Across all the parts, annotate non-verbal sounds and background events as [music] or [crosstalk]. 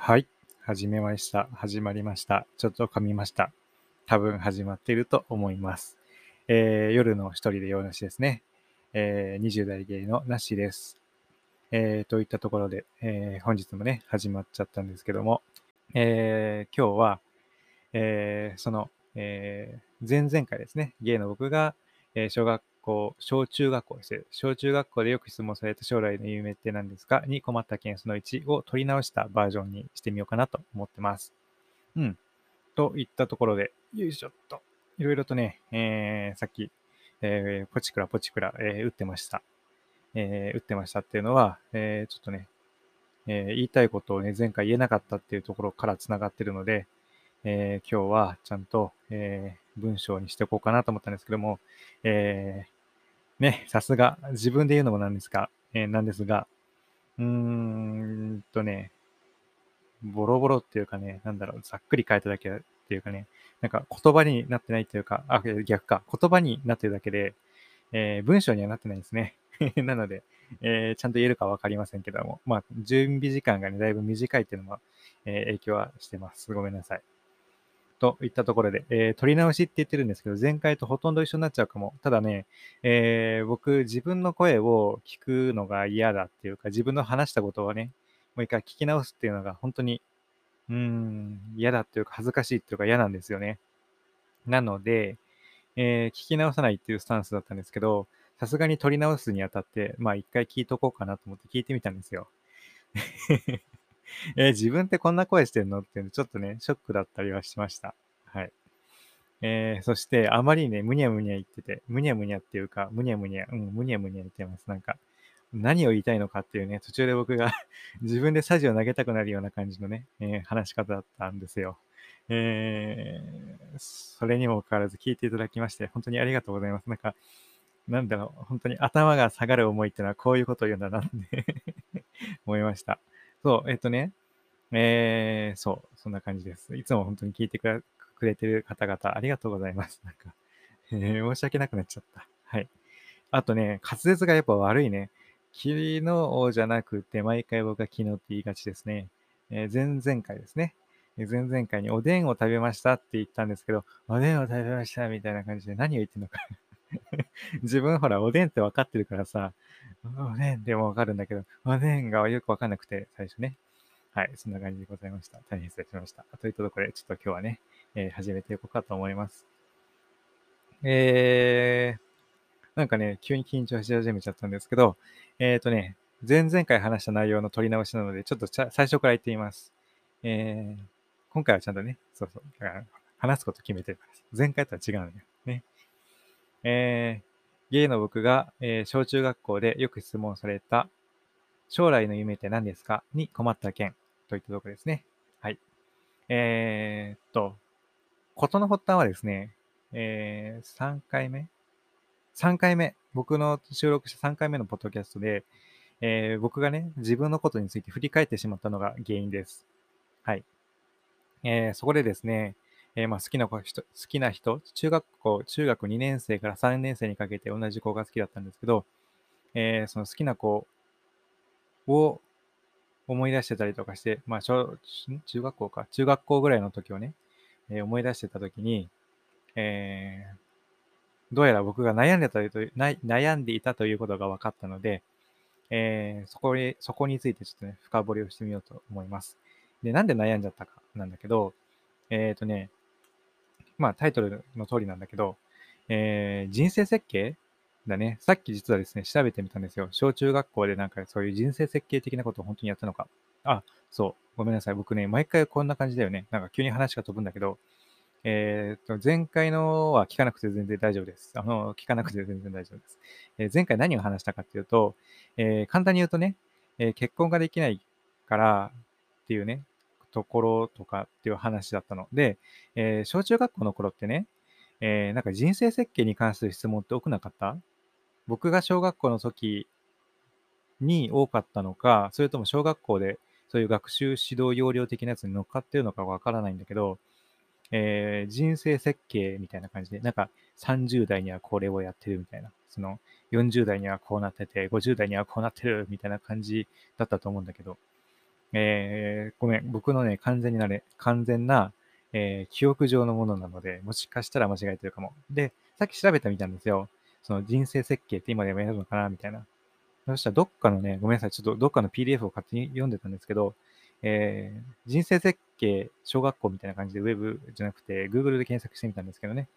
はい。始めました。始まりました。ちょっと噛みました。多分始まっていると思います。えー、夜の一人で用なしですね。えー、20代芸のなしです。えー、といったところで、えー、本日もね、始まっちゃったんですけども、えー、今日は、えー、その、えー、前々回ですね、芸の僕が、えー、小学校、小中学校です。小中学校でよく質問された将来の夢って何ですか？に困った件その1を取り直したバージョンにしてみようかなと思ってます。うん。といったところで、よいしょっと。いろいろとね、えー、さっき、えー、ポチクラポチクラ、えー、打ってました。えー、打ってましたっていうのは、えー、ちょっとね、えー、言いたいことをね、前回言えなかったっていうところから繋がってるので、えー、今日はちゃんと、えー、文章にしておこうかなと思ったんですけども、えー、ね、さすが、自分で言うのもなんですが、えー、なんですが、うーんとね、ボロボロっていうかね、なんだろう、ざっくり書いただけっていうかね、なんか言葉になってないっていうか、あ、逆か、言葉になってるだけで、えー、文章にはなってないんですね。[laughs] なので、えー、ちゃんと言えるかわかりませんけども、まあ、準備時間がね、だいぶ短いっていうのも、えー、影響はしてます。ごめんなさい。といったところで、えー、取り直しって言ってるんですけど、前回とほとんど一緒になっちゃうかも。ただね、えー、僕、自分の声を聞くのが嫌だっていうか、自分の話したことをね、もう一回聞き直すっていうのが本当に、うーん、嫌だっていうか、恥ずかしいっていうか嫌なんですよね。なので、えー、聞き直さないっていうスタンスだったんですけど、さすがに取り直すにあたって、まあ一回聞いとこうかなと思って聞いてみたんですよ。[laughs] えー、自分ってこんな声してんの？っていうのちょっとね、ショックだったりはしました。はい。えー、そして、あまりね、むにゃむにゃ言ってて、むにゃむにゃっていうか、むにゃむにゃ、うん、むにゃむにゃ言ってます。なんか、何を言いたいのかっていうね、途中で僕が [laughs] 自分でサジを投げたくなるような感じのね、えー、話し方だったんですよ。えー、それにもかかわらず聞いていただきまして、本当にありがとうございます。なんか、なんだろう、本当に頭が下がる思いってのはこういうことを言うんだなって [laughs] 思いました。そう、えっとね、えー、そう、そんな感じです。いつも本当に聞いてくれてる方々、ありがとうございます。なんか、えー、申し訳なくなっちゃった。はい。あとね、滑舌がやっぱ悪いね。昨日じゃなくて、毎回僕は昨日って言いがちですね。えー、前々回ですね。前々回におでんを食べましたって言ったんですけど、おでんを食べましたみたいな感じで何を言ってんのか [laughs] 自分ほら、おでんって分かってるからさ、おでんでもわかるんだけど、おでんがよくわかんなくて、最初ね。はい、そんな感じでございました。大変失礼しました。といったところで、ちょっと今日はね、えー、始めていこうかと思います。えー、なんかね、急に緊張し始めちゃったんですけど、えっ、ー、とね、前々回話した内容の取り直しなので、ちょっと最初から言ってみます。えー、今回はちゃんとね、そうそう、だから話すこと決めてるから、前回とは違うんだよ。ね。えー、ゲイの僕が、えー、小中学校でよく質問された、将来の夢って何ですか？に困った件といったところですね。はい。えー、っと、ことの発端はですね、えー、3回目 ?3 回目。僕の収録した3回目のポッドキャストで、えー、僕がね、自分のことについて振り返ってしまったのが原因です。はい。えー、そこでですね、えー、まあ好きな子人、好きな人、中学校、中学2年生から3年生にかけて同じ子が好きだったんですけど、えー、その好きな子を思い出してたりとかして、まあ小、中学校か、中学校ぐらいの時をね、えー、思い出してた時に、えー、どうやら僕が悩んでたと悩んでいたということが分かったので、え、そこに、そこについてちょっとね、深掘りをしてみようと思います。で、なんで悩んじゃったかなんだけど、えっ、とね、まあタイトルの通りなんだけど、えー、人生設計だね。さっき実はですね、調べてみたんですよ。小中学校でなんかそういう人生設計的なことを本当にやったのか。あ、そう。ごめんなさい。僕ね、毎回こんな感じだよね。なんか急に話が飛ぶんだけど、えっ、と、前回のは聞かなくて全然大丈夫です。あの、聞かなくて全然大丈夫です。えー、前回何を話したかっていうと、えー、簡単に言うとね、え、結婚ができないからっていうね、ところとかっていう話だったの。で、えー、小中学校の頃ってね、えー、なんか人生設計に関する質問って多くなかった？僕が小学校の時に多かったのか、それとも小学校でそういう学習指導要領的なやつに乗っかってるのかわからないんだけど、えー、人生設計みたいな感じで、なんか30代にはこれをやってるみたいな、その40代にはこうなってて、50代にはこうなってるみたいな感じだったと思うんだけど、えー、ごめん、僕のね、完全になれ、完全な、えー、記憶上のものなので、もしかしたら間違えてるかも。で、さっき調べてみたんですよ。その人生設計って今でもやるのかなみたいな。そしたらどっかのね、ごめんなさい、ちょっとどっかの PDF を勝手に読んでたんですけど、えー、人生設計小学校みたいな感じでウェブじゃなくて Google で検索してみたんですけどね。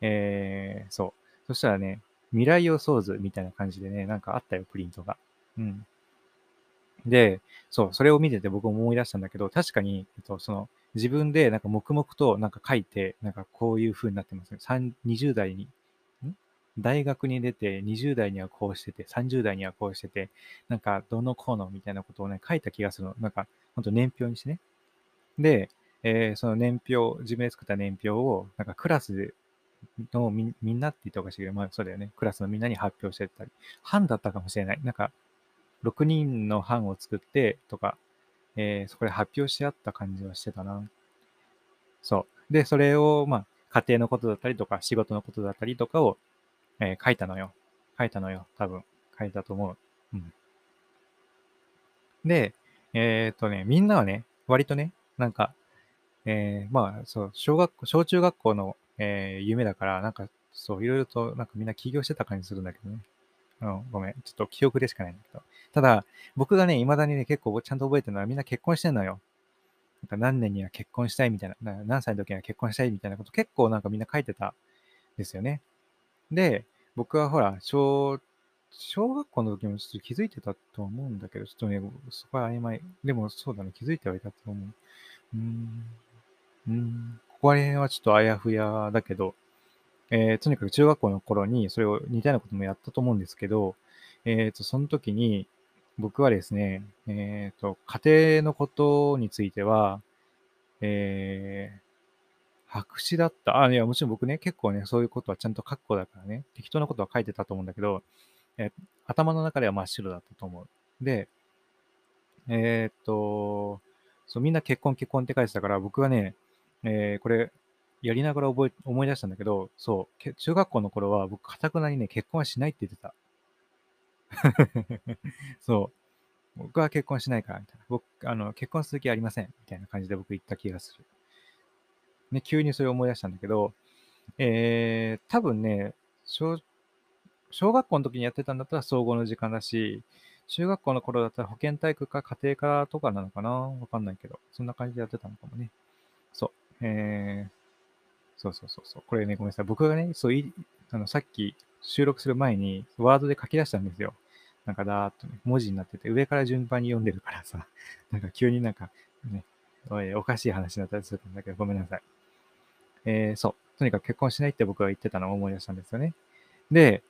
えー、そう。そしたらね、未来予想図みたいな感じでね、なんかあったよ、プリントが。うん。で、そう、それを見てて僕思い出したんだけど、確かに、えっと、その、自分でなんか黙々となんか書いて、なんかこういう風になってますね。20代に、ん？大学に出て、20代にはこうしてて、30代にはこうしてて、なんかどのこうのみたいなことをね、書いた気がするの。なんか、ほんと年表にしてね。で、えー、その年表、自分で作った年表を、なんかクラスのみみんなって言ったおかしいけど、まあそうだよね。クラスのみんなに発表してたり、班だったかもしれない。なんか、6人の班を作ってとか、えー、そこで発表し合った感じはしてたな。そう。で、それを、まあ、家庭のことだったりとか、仕事のことだったりとかを、えー、書いたのよ。書いたのよ。多分。書いたと思う。うん。で、えー、っとね、みんなはね、割とね、なんか、えー、まあ、そう、小学校、小中学校の、えー、夢だから、なんか、そう、いろいろと、なんかみんな起業してた感じするんだけどね。うん、ごめん。ちょっと記憶でしかないんだけど。ただ、僕がね、未だにね、結構ちゃんと覚えてるのはみんな結婚してんのよ。なんか何年には結婚したいみたいな、何歳の時には結婚したいみたいなこと結構なんかみんな書いてたんですよね。で、僕はほら、小、小学校の時もちょっと気づいてたと思うんだけど、ちょっとね、そこは曖昧。でもそうだね、気づいてはいたと思う。うーん。うーん。ここら辺はちょっとあやふやだけど、えー、とにかく中学校の頃にそれを似たようなこともやったと思うんですけど、えっ、ー、と、その時に僕はですね、えっ、ー、と、家庭のことについては、えー、白紙だった。あ、いや、もちろん僕ね、結構ね、そういうことはちゃんと書くだからね、適当なことは書いてたと思うんだけど、え、頭の中では真っ白だったと思う。で、えっ、と、そう、みんな結婚結婚って書いてたから、僕はね、えー、これ、やりながら覚え、思い出したんだけど、そう、中学校の頃は僕、かたくなにね、結婚はしないって言ってた。[laughs] そう。僕は結婚しないから、みたいな。僕、あの、結婚する気ありません。みたいな感じで僕言った気がする。ね、急にそれを思い出したんだけど、えー、多分ね、小、小学校の時にやってたんだったら総合の時間だし、中学校の頃だったら保健体育か家庭科とかなのかな？わかんないけど、そんな感じでやってたのかもね。そう。えー、そうそうそうそう。これね、ごめんなさい。僕がね、そうい、あの、さっき収録する前に、ワードで書き出したんですよ。なんかだーっとね、文字になってて、上から順番に読んでるからさ、[laughs] なんか急になんか、ね、おかしい話になったりするんだけど、ごめんなさい。えー、そう。とにかく結婚しないって僕が言ってたのを思い出したんですよね。で、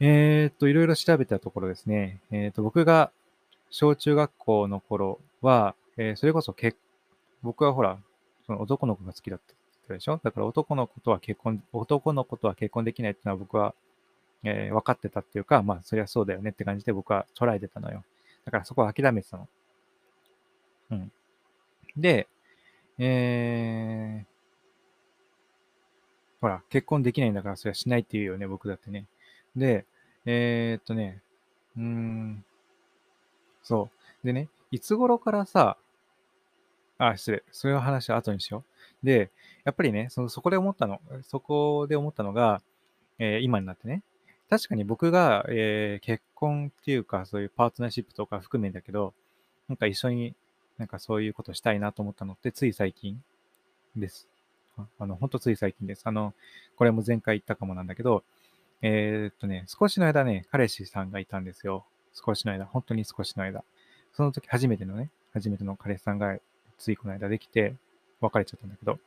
えー、っと、いろいろ調べたところですね、えー、っと、僕が小中学校の頃は、えー、それこそ結、僕はほら、その男の子が好きだったでしょ？だから男の子とは結婚、男の子とは結婚できないっていうのは僕は、えー、分かってたっていうか、まあ、そりゃそうだよねって感じで僕は捉えてたのよ。だからそこは諦めてたの。うん。で、えー、ほら、結婚できないんだからそれはしないって言うよね、僕だってね。で、えー、っとね、うん、そう。でね、いつ頃からさ、あ、失礼。そういう話は後にしよう。で、やっぱりね、そのそこで思ったの、そこで思ったのが、えー、今になってね、確かに僕が、えー、結婚っていうか、そういうパートナーシップとか含めだけど、なんか一緒になんかそういうことしたいなと思ったのって、つい最近です。あの、ほんとつい最近です。あの、これも前回言ったかもなんだけど、えー、っとね、少しの間ね、彼氏さんがいたんですよ。少しの間、本当に少しの間。その時初めてのね、初めての彼氏さんがついこの間できて、別れちゃったんだけど、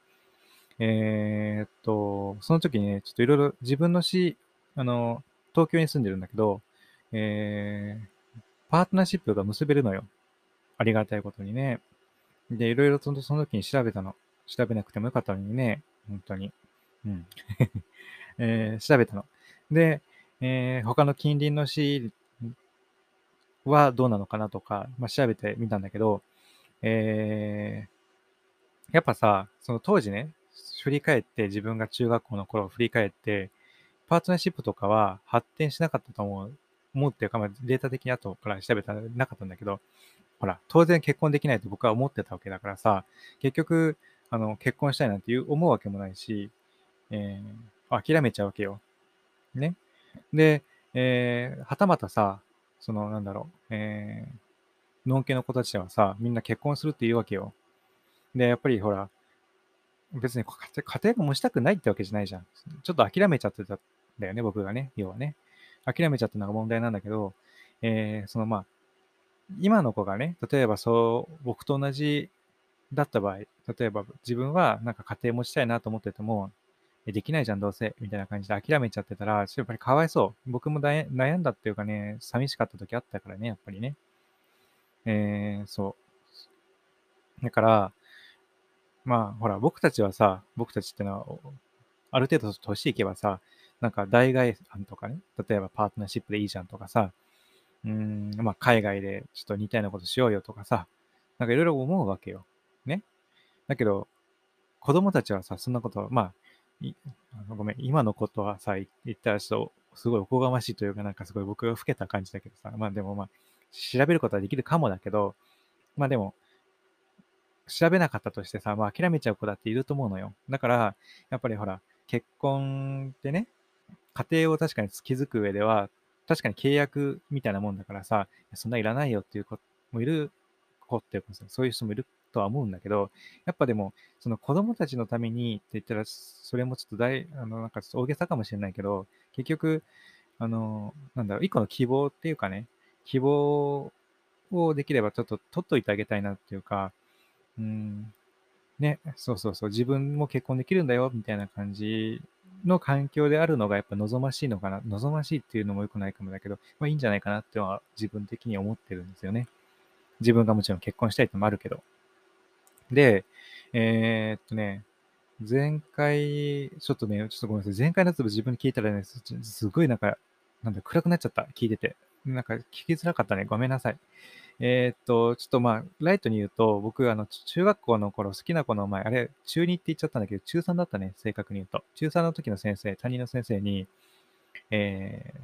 えー、っと、その時にね、ちょっといろいろ自分の市、あの、東京に住んでるんだけど、えー、パートナーシップが結べるのよ。ありがたいことにね。で、いろいろとその時に調べたの。調べなくてもよかったのにね。本当に。うん。[laughs] えー、調べたの。で、えー、他の近隣の市はどうなのかなとか、まあ、調べてみたんだけど、えー、やっぱさ、その当時ね、振り返って、自分が中学校の頃を振り返って、パートナーシップとかは発展しなかったと思う。思うっていうか、まあ、データ的に後から調べたらなかったんだけど、ほら、当然結婚できないと僕は思ってたわけだからさ、結局、あの、結婚したいなんていう思うわけもないし、えー、諦めちゃうわけよ。ね。で、えー、はたまたさ、その、なんだろう、えー、のんけの子たちはさ、みんな結婚するって言うわけよ。で、やっぱりほら、別に家庭が持ちたくないってわけじゃないじゃん。ちょっと諦めちゃってたんだよね、僕がね、要はね。諦めちゃったのが問題なんだけど、えー、そのまあ、今の子がね、例えばそう、僕と同じだった場合、例えば自分はなんか家庭持ちたいなと思ってても、できないじゃん、どうせ、みたいな感じで諦めちゃってたら、やっぱりかわいそう。僕も悩んだっていうかね、寂しかった時あったからね、やっぱりね。えー、そう。だから、まあ、ほら、僕たちはさ、僕たちってのは、ある程度年いけばさ、なんか代替案とかね、例えばパートナーシップでいいじゃんとかさ、うん、まあ、海外でちょっと似たようなことしようよとかさ、なんかいろいろ思うわけよ。ね。だけど、子供たちはさ、そんなこと、まあ、あのごめん、今のことはさ、言ったらちょっと、すごいおこがましいというか、なんかすごい僕が老けた感じだけどさ、まあでもまあ、調べることはできるかもだけど、まあでも、調べなかったとしてさ、まあ諦めちゃう子だっていると思うのよ。だから、やっぱりほら、結婚ってね、家庭を確かに築く上では、確かに契約みたいなもんだからさ、そんないらないよっていう子もいる子っていうかそういう人もいるとは思うんだけど、やっぱでも、その子供たちのためにって言ったら、それもちょっと大、あの、なんか大げさかもしれないけど、結局、あの、なんだろう、一個の希望っていうかね、希望をできればちょっと取っといてあげたいなっていうか、うん、ね、そうそうそう、自分も結婚できるんだよ、みたいな感じの環境であるのがやっぱ望ましいのかな。望ましいっていうのも良くないかもだけど、まあいいんじゃないかなっては自分的に思ってるんですよね。自分がもちろん結婚したいってのもあるけど。で、えー、っとね、前回、ちょっとね、ちょっとごめんなさい。前回のやつ自分に聞いたらね、すごいなんか、なんだ、暗くなっちゃった。聞いてて。なんか聞きづらかったね。ごめんなさい。えー、っと、ちょっとまあ、ライトに言うと、僕、あの、中学校の頃好きな子の前、あれ、中2って言っちゃったんだけど、中3だったね、正確に言うと。中3の時の先生、担任の先生に、えー、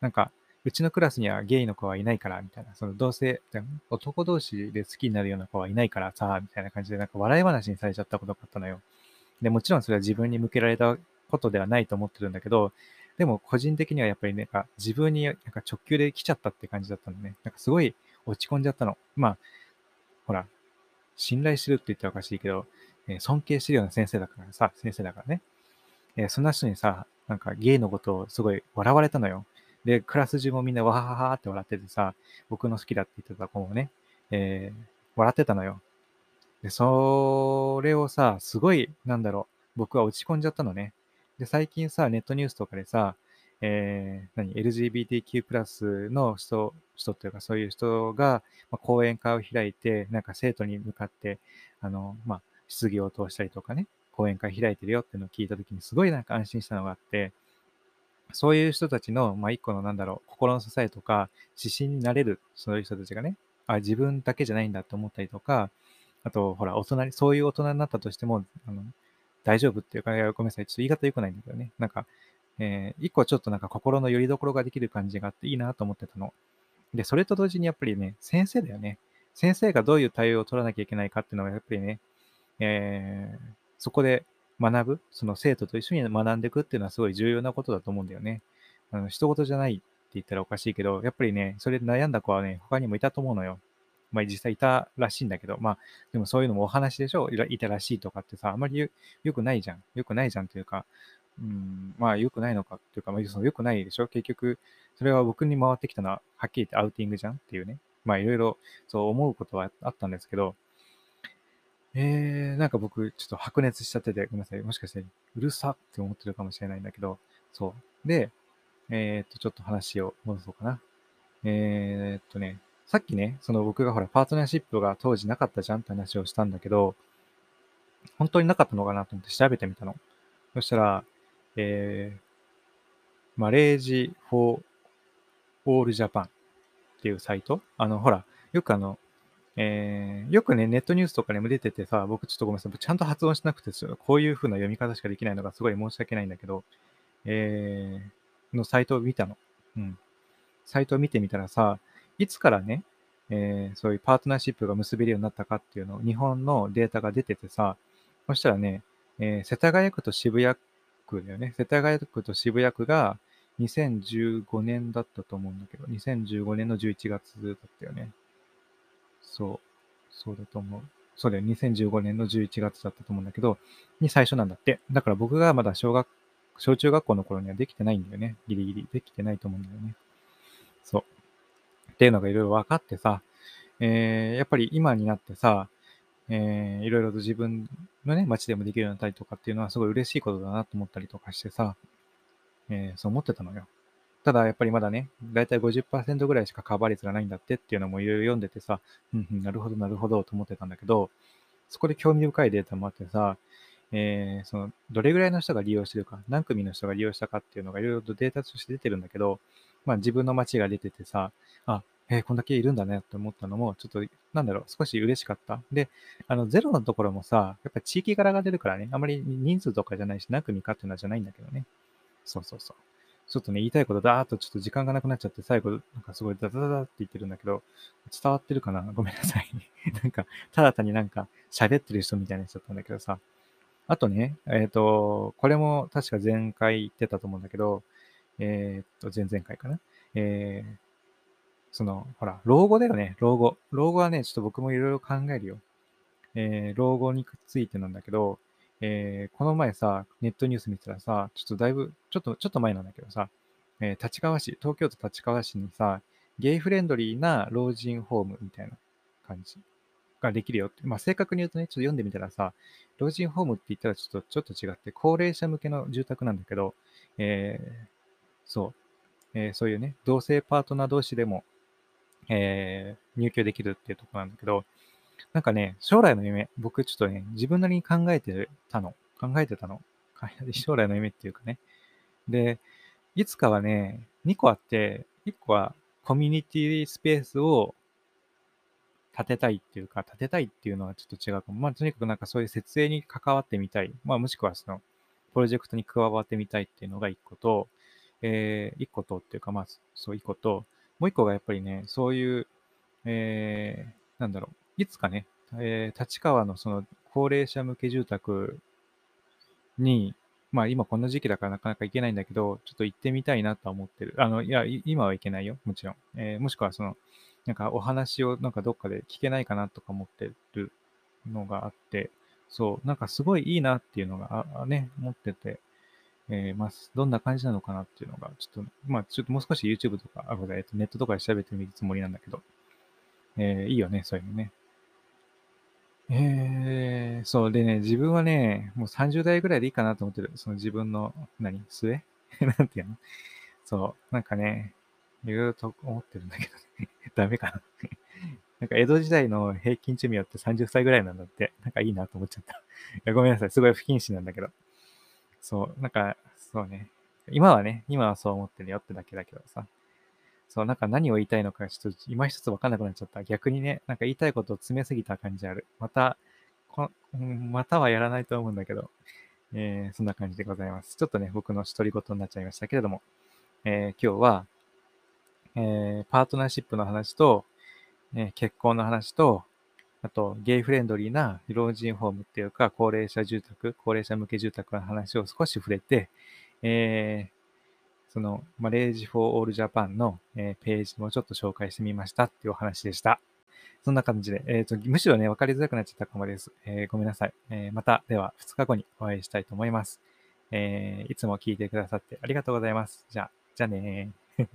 なんか、うちのクラスにはゲイの子はいないから、みたいな、その同性、男同士で好きになるような子はいないからさ、みたいな感じで、なんか笑い話にされちゃったことがあったのよ。で、もちろんそれは自分に向けられたことではないと思ってるんだけど、でも個人的にはやっぱりなんか自分になんか直球で来ちゃったって感じだったのね。なんかすごい落ち込んじゃったの。まあ、ほら、信頼してるって言ったらおかしいけど、えー、尊敬してるような先生だからさ、先生だからね。えー、そんな人にさ、なんかゲイのことをすごい笑われたのよ。で、クラス中もみんなわはははって笑っててさ、僕の好きだって言ってた子もね、えー、笑ってたのよ。で、それをさ、すごい、なんだろう、僕は落ち込んじゃったのね。で、最近さ、ネットニュースとかでさ、えー、何、LGBTQ+, プラスの人、人っていうかそういう人が、まあ、講演会を開いて、なんか生徒に向かって、あの、まあ、質疑を通したりとかね、講演会開いてるよっていうのを聞いたときにすごいなんか安心したのがあって、そういう人たちの、まあ、一個のなんだろう、心の支えとか、指針になれる、そういう人たちがね、あ、自分だけじゃないんだって思ったりとか、あと、ほら、大人に、そういう大人になったとしても、あの、大丈夫っていうか、ごめんなさい、ちょっと言い方良くないんだけどね。なんか、えー、一個ちょっとなんか心の拠り所ができる感じがあっていいなと思ってたの。で、それと同時にやっぱりね、先生だよね。先生がどういう対応を取らなきゃいけないかっていうのがやっぱりね、えー、そこで学ぶ、その生徒と一緒に学んでいくっていうのはすごい重要なことだと思うんだよね。あの、一言じゃないって言ったらおかしいけど、やっぱりね、それで悩んだ子はね、他にもいたと思うのよ。まあ実際いたらしいんだけど、まあでもそういうのもお話でしょ？いたらしいとかってさ、あまりよくないじゃん。よくないじゃんというか、うん、まあ良くないのかっていうか、まあその良くないでしょ？結局、それは僕に回ってきたのは、はっきり言ってアウティングじゃんっていうね。まあいろいろそう思うことはあったんですけど、えー、なんか僕、ちょっと白熱しちゃってて、ごめんなさい。もしかして、うるさって思ってるかもしれないんだけど、そう。で、えー、っと、ちょっと話を戻そうかな。えー、っとね、さっきね、その僕がほら、パートナーシップが当時なかったじゃんって話をしたんだけど、本当になかったのかなと思って調べてみたの。そしたら、えー、 Marriage For All Japan っていうサイトあの、ほら、よくあの、えー、よくね、ネットニュースとかにも出ててさ、僕ちょっとごめんなさい。ちゃんと発音しなくて、こういう風な読み方しかできないのがすごい申し訳ないんだけど、えー、のサイトを見たの。うん。サイトを見てみたらさ、いつからね、えー、そういうパートナーシップが結べるようになったかっていうのを、日本のデータが出ててさ、そしたらね、えー、世田谷区と渋谷区だよね。世田谷区と渋谷区が2015年だったと思うんだけど、2015年の11月だったよね。そう、そうだと思う。そうだよ、2015年の11月だったと思うんだけど、に最初なんだって。だから僕がまだ小学、小中学校の頃にはできてないんだよね。ギリギリ。できてないと思うんだよね。そう。っていうのがいろいろ分かってさ、えー、やっぱり今になってさ、えー、いろいろと自分のね、街でもできるようになったりとかっていうのはすごい嬉しいことだなと思ったりとかしてさ、えー、そう思ってたのよ。ただやっぱりまだね、だいたい50%ぐらいしかカバー率がないんだってっていうのもいろいろ読んでてさ、うんうん、なるほどなるほどと思ってたんだけど、そこで興味深いデータもあってさ、えー、その、どれぐらいの人が利用してるか、何組の人が利用したかっていうのがいろいろとデータとして出てるんだけど、まあ自分の街が出ててさ、あ、えー、こんだけいるんだねって思ったのも、ちょっと、なんだろう、少し嬉しかった。で、あの、ゼロのところもさ、やっぱ地域柄が出るからね、あまり人数とかじゃないし、何組かっていうのはじゃないんだけどね。そうそうそう。ちょっとね、言いたいことだーっとちょっと時間がなくなっちゃって、最後、なんかすごいダダダダって言ってるんだけど、伝わってるかな？ごめんなさい。[laughs] なんか、ただ単になんか喋ってる人みたいにしちゃったんだけどさ。あとね、えっ、ー、と、これも確か前回言ってたと思うんだけど、えっ、ー、と、前々回かな？えー、その、ほら、老後だよね、老後。老後はね、ちょっと僕もいろいろ考えるよ。えー、老後についてなんだけど、えー、この前さ、ネットニュース見てたらさ、ちょっとだいぶ、ちょっと、ちょっと前なんだけどさ、えー、立川市、東京都立川市にさ、ゲイフレンドリーな老人ホームみたいな感じができるよって。まあ、正確に言うとね、ちょっと読んでみたらさ、老人ホームって言ったらちょっと、ちょっと違って、高齢者向けの住宅なんだけど、えー、そう、えー、そういうね、同性パートナー同士でも、えー、入居できるっていうとこなんだけど、なんかね、将来の夢、僕ちょっとね、自分なりに考えてたの。考えてたの。将来の夢っていうかね。で、いつかはね、2個あって、1個はコミュニティスペースを建てたいっていうか、建てたいっていうのはちょっと違うかも。まあ、とにかくなんかそういう設営に関わってみたい。まあ、もしくはその、プロジェクトに加わってみたいっていうのが1個と、えー、1個とっていうか、まあ、そう1個と、もう1個がやっぱりね、そういう、えー、なんだろう、いつかね、えー、立川のその高齢者向け住宅に、まあ今こんな時期だからなかなか行けないんだけど、ちょっと行ってみたいなとは思ってる。あの、いや、今は行けないよ、もちろん。えー、もしくはその、なんかお話をなんかどっかで聞けないかなとか思ってるのがあって、そう、なんかすごいいいなっていうのが、あね、思ってて、えー、まあ、どんな感じなのかなっていうのが、ちょっと、まあ、ちょっともう少し YouTube とか、あ、ごめん、えっと、ネットとかで調べてみるつもりなんだけど、えー、いいよね、そういうのね。ええ、そうでね、自分はね、もう30代ぐらいでいいかなと思ってる。その自分の、何末 [laughs] なんていうの？そう、なんかね、いろいろと思ってるんだけどね。[laughs] ダメかな [laughs] なんか江戸時代の平均寿命って30歳ぐらいなんだって、なんかいいなと思っちゃった。いやごめんなさい、すごい不謹慎なんだけど。そう、なんか、そうね。今はね、今はそう思ってるよってだけだけどさ。そう、なんか何を言いたいのか、ちょっと今一つわかんなくなっちゃった。逆にね、なんか言いたいことを詰めすぎた感じある。また、こまたはやらないと思うんだけど、えー、そんな感じでございます。ちょっとね、僕の独り言になっちゃいましたけれども、えー、今日は、えー、パートナーシップの話と、え結婚の話と、あと、ゲイフレンドリーな老人ホームっていうか、高齢者住宅、高齢者向け住宅の話を少し触れて、えその、 Marriage For All Japan の、えー、ページもちょっと紹介してみましたっていうお話でした。そんな感じで、え、ー、と、むしろね、わかりづらくなっちゃったかもです。えー、ごめんなさい。えまた、では、2日後にお会いしたいと思います。えいつも聞いてくださってありがとうございます。じゃあ、じゃあねー。